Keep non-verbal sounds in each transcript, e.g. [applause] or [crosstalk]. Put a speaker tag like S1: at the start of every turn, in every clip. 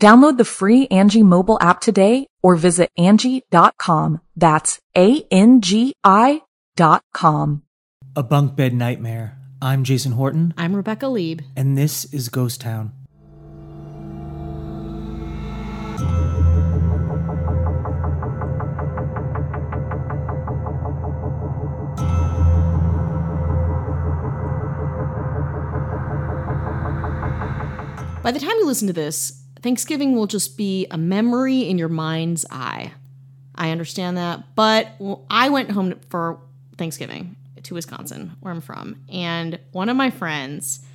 S1: Download the free Angi mobile app today or visit Angi.com. That's A-N-G-I dot com.
S2: A bunk bed nightmare. I'm Jason Horton,
S3: I'm Rebecca Leib.
S2: and this is Ghost Town.
S3: By the time you listen to this, Thanksgiving will just be a memory in your mind's eye. I understand that, but I went home for Thanksgiving to Wisconsin, where I'm from, and one of my friends,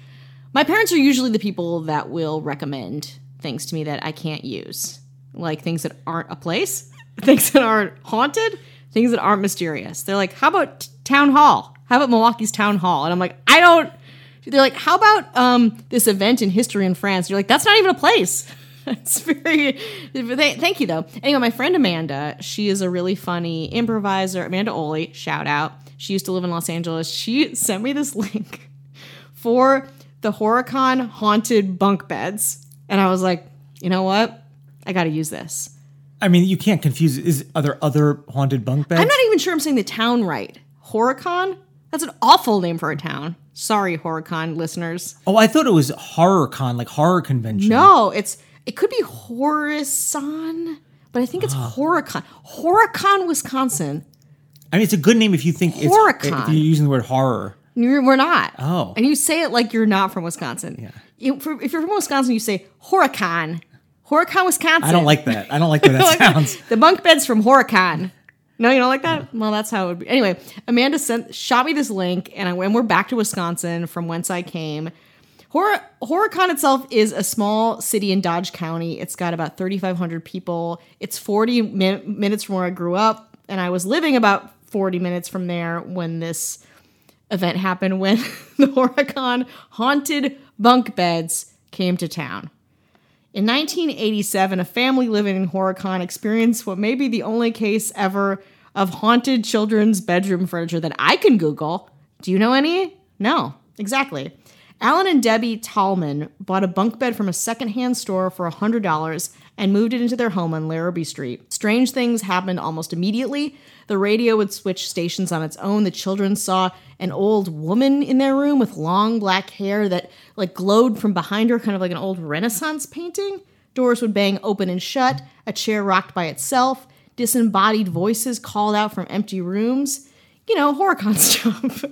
S3: my parents are usually the people that will recommend things to me that I can't use, like things that aren't a place, [laughs] things that aren't haunted, things that aren't mysterious. They're like, "How about town hall? How about Milwaukee's town hall?" And I'm like, "I don't." They're like, "How about um, this event in history in France?" You're like, "That's not even a place." [laughs] it's very. th- Thank you though. Anyway, my friend Amanda, she is a really funny improviser. Amanda Oley, shout out. She used to live in Los Angeles. She sent me this [laughs] link for the Horicon haunted bunk beds, and I was like, you know what? I got to use this.
S2: I mean, you can't confuse. Is are there other haunted bunk beds?
S3: I'm not even sure I'm saying the town right. Horicon? That's an awful name for a town. Sorry, Horicon listeners.
S2: oh, I thought it was horror con, like horror convention.
S3: No, it's it could be Horizon, but I think it's
S2: Ah.
S3: Horicon. Horicon, Wisconsin.
S2: I mean, it's a good name if you think it's
S3: Horicon.
S2: if you're using the word horror.
S3: You're, we're not.
S2: Oh.
S3: And you say it like you're not from Wisconsin. Yeah. You, for, if you're from Wisconsin, you say Horicon. Horicon, Wisconsin.
S2: I don't like that. I don't like the way [laughs] that sounds.
S3: the bunk beds from Horicon. No, you don't like that? Well, that's how it would be. Anyway, Amanda sent shot me this link, and I, and we're back to Wisconsin from whence I came. Hor- Horicon itself is a small city in Dodge County. It's got about 3,500 people. It's 40 min- minutes from where I grew up, and I was living about 40 minutes from there when this event happened when [laughs] the Horicon haunted bunk beds came to town. In 1987, a family living in Horicon experienced what may be the only case ever of haunted children's bedroom furniture that I can Google. Do you know any? No, exactly. Alan and Debbie Tallman bought a bunk bed from a secondhand store for $100 and moved it into their home on Larrabee Street. Strange things happened almost immediately. The radio would switch stations on its own. The children saw an old woman in their room with long black hair that like glowed from behind her, kind of like an old Renaissance painting. Doors would bang open and shut. A chair rocked by itself. Disembodied voices called out from empty rooms. You know, Horicon [laughs] stuff.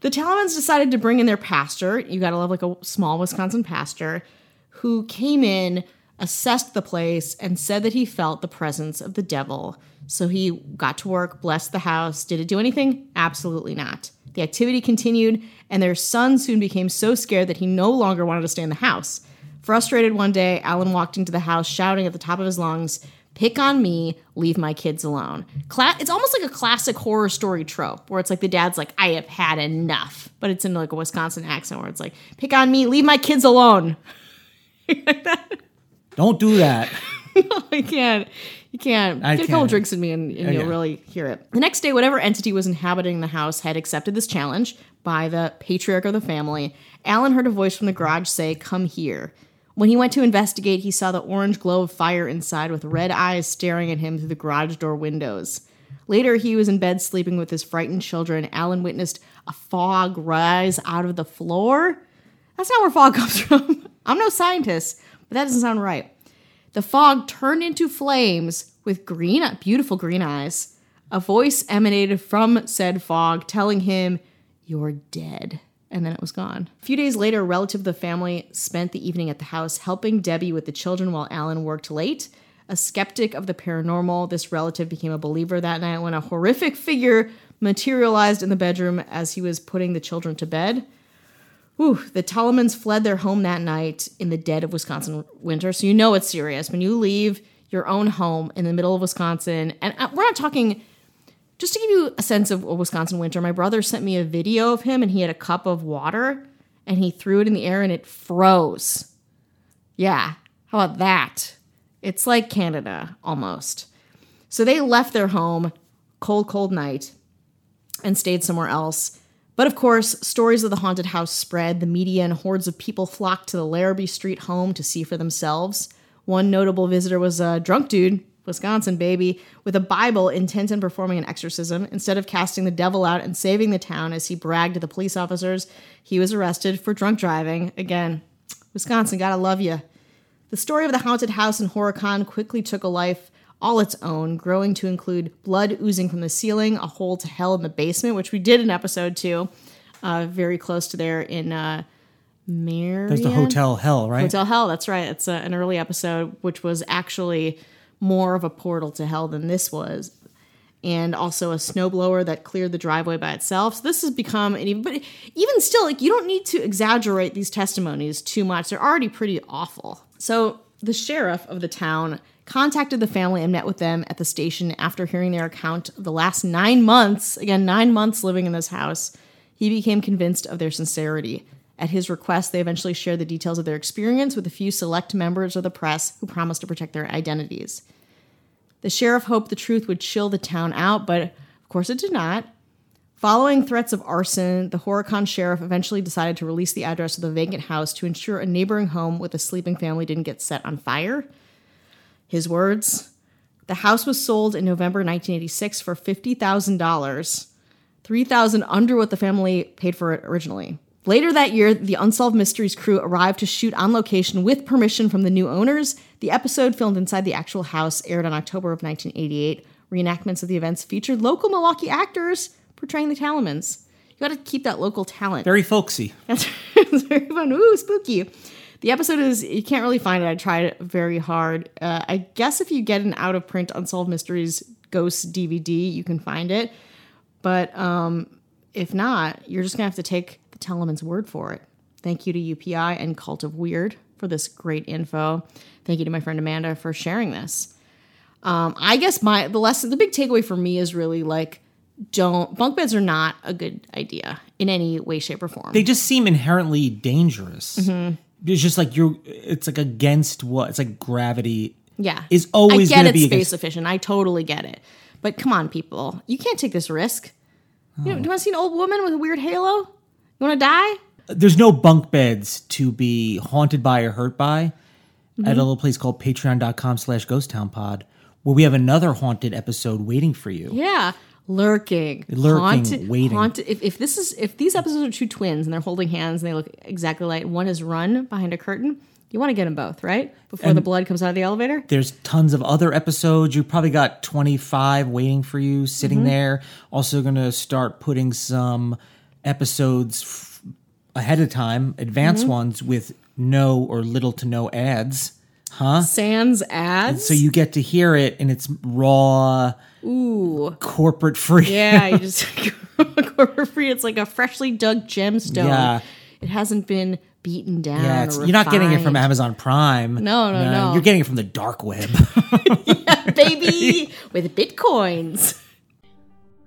S3: The Tallmans decided to bring in their pastor. You gotta love like a small Wisconsin pastor who came in, assessed the place, and said that he felt the presence of the devil. So he got to work, blessed the house. Did it do anything? Absolutely not. The activity continued, and their son soon became so scared that he no longer wanted to stay in the house. Frustrated one day, Alan walked into the house shouting at the top of his lungs, Pick on me, leave my kids alone. Cla- it's almost like a classic horror story trope where it's like the dad's like, I have had enough. But it's in like a Wisconsin accent where it's like, Pick on me, leave my kids alone. [laughs]
S2: Don't do that.
S3: no, [laughs] I can't. You can't
S2: I
S3: get a couple drinks in me and, and you'll
S2: yeah.
S3: really hear it. The next day, whatever entity was inhabiting the house had accepted this challenge by the patriarch of the family. Alan heard a voice from the garage say, Come here. When he went to investigate, he saw the orange glow of fire inside with red eyes staring at him through the garage door windows. Later, he was in bed sleeping with his frightened children. Alan witnessed a fog rise out of the floor. That's not where fog [laughs] comes from. I'm no scientist, but that doesn't sound right. The fog turned into flames with green, beautiful green eyes. A voice emanated from said fog telling him, You're dead. And then it was gone. A few days later, a relative of the family spent the evening at the house helping Debbie with the children while Alan worked late. A skeptic of the paranormal, this relative became a believer that night when a horrific figure materialized in the bedroom as he was putting the children to bed. Whew, the Tolomans fled their home that night in the dead of Wisconsin winter. So you know it's serious when you leave your own home in the middle of Wisconsin. And uh, we're not talking, just to give you a sense of Wisconsin winter, my brother sent me a video of him and he had a cup of water and he threw it in the air and it froze. Yeah, how about that? It's like Canada almost. So they left their home, cold, cold night, and stayed somewhere else. But of course, stories of the haunted house spread. The media and hordes of people flocked to the Larrabee Street home to see for themselves. One notable visitor was a drunk dude, Wisconsin baby, with a Bible intent on performing an exorcism. Instead of casting the devil out and saving the town as he bragged to the police officers, he was arrested for drunk driving. Again, Wisconsin, gotta love you. The story of the haunted house in Horicon quickly took a life all its own, growing to include blood oozing from the ceiling, a hole to hell in the basement, which we did in episode two, uh, very close to there in uh, Marion.
S2: There's the Hotel Hell, right?
S3: Hotel Hell. That's right. It's a, an early episode, which was actually more of a portal to hell than this was. And also a snowblower that cleared the driveway by itself. So this has become an even, but even still, like you don't need to exaggerate these testimonies too much. They're already pretty awful. So the sheriff of the town contacted the family and met with them at the station after hearing their account of the last nine months. Again, nine months living in this house. He became convinced of their sincerity. At his request, they eventually shared the details of their experience with a few select members of the press who promised to protect their identities. The sheriff hoped the truth would chill the town out, but of course it did not. Following threats of arson, the Horicon sheriff eventually decided to release the address of the vacant house to ensure a neighboring home with a sleeping family didn't get set on fire. His words The house was sold in November 1986 for $50,000, 3000 under what the family paid for it originally. Later that year, the Unsolved Mysteries crew arrived to shoot on location with permission from the new owners. The episode, filmed inside the actual house, aired on October of 1988. Reenactments of the events featured local Milwaukee actors portraying the Talomans. You got to keep that local talent.
S2: Very folksy.
S3: That's [laughs] very fun. Ooh, spooky. The episode is you can't really find it. I tried very hard. Uh, I guess if you get an out of print Unsolved Mysteries Ghost DVD, you can find it. But um, if not, you're just gonna have to take Telemans' word for it. Thank you to UPI and Cult of Weird for this great info. Thank you to my friend Amanda for sharing this. Um, I guess my the lesson, the big takeaway for me is really like, don't bunk beds are not a good idea in any way, shape, or form.
S2: They just seem inherently dangerous.
S3: Mm-hmm.
S2: It's just like you're. It's like against what? It's like gravity.
S3: Yeah.
S2: is always
S3: I get it's space
S2: against-
S3: efficient. I totally get it. But come on, people. You can't take this risk. You know, do you want to see an old woman with a weird halo? You want to die?
S2: There's no bunk beds to be haunted by or hurt by.
S3: Mm-hmm.
S2: At a little place called patreon.com slash ghost town pod, where we have another haunted episode waiting for you.
S3: Yeah. Lurking.
S2: Lurking, waiting.
S3: Haunted. If, if this is if these episodes are two twins and they're holding hands and they look exactly like one is run behind a curtain, you want to get them both, right? Before the blood comes out of the elevator?
S2: There's tons of other episodes. You probably got 25 waiting for you sitting
S3: Mm-hmm. there.
S2: there. Also, going to start putting some episodes f- ahead of time, advanced
S3: Mm-hmm.
S2: ones with no or little to no ads. Huh?
S3: Sans ads.
S2: So you get to hear it in its raw,
S3: Ooh.
S2: corporate free.
S3: Yeah, you [laughs] just [laughs] corporate free. It's like a freshly dug gemstone.
S2: Yeah.
S3: It hasn't been beaten down.
S2: Yeah,
S3: or
S2: you're not getting it from. Amazon Prime.
S3: No, no, no.
S2: You're getting it from the dark web. [laughs]
S3: baby with bitcoins.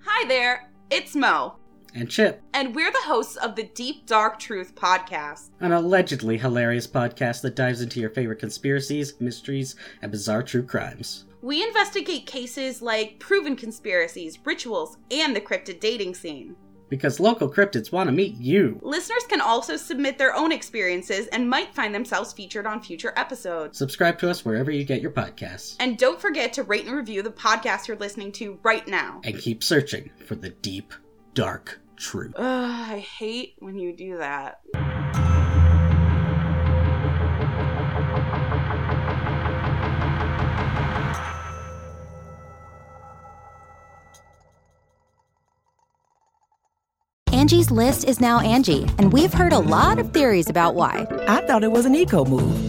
S4: Hi there, it's Mo,
S5: and Chip,
S4: and we're the hosts of the Deep Dark Truth podcast.
S5: an allegedly hilarious podcast that dives into your favorite conspiracies, mysteries, and bizarre true crimes.
S4: We investigate cases like proven conspiracies, rituals, and the cryptid dating scene.
S5: Because local cryptids want to meet you.
S4: Listeners can also submit their own experiences and might find themselves featured on future episodes.
S5: Subscribe to us wherever you get your podcasts.
S4: And don't forget to rate and review the podcast you're listening to right now.
S5: And keep searching for the deep, dark truth.
S4: Ugh, I hate when you do that.
S6: Angie's list is now Angi, and we've heard a lot of theories about why.
S7: I thought it was an eco move.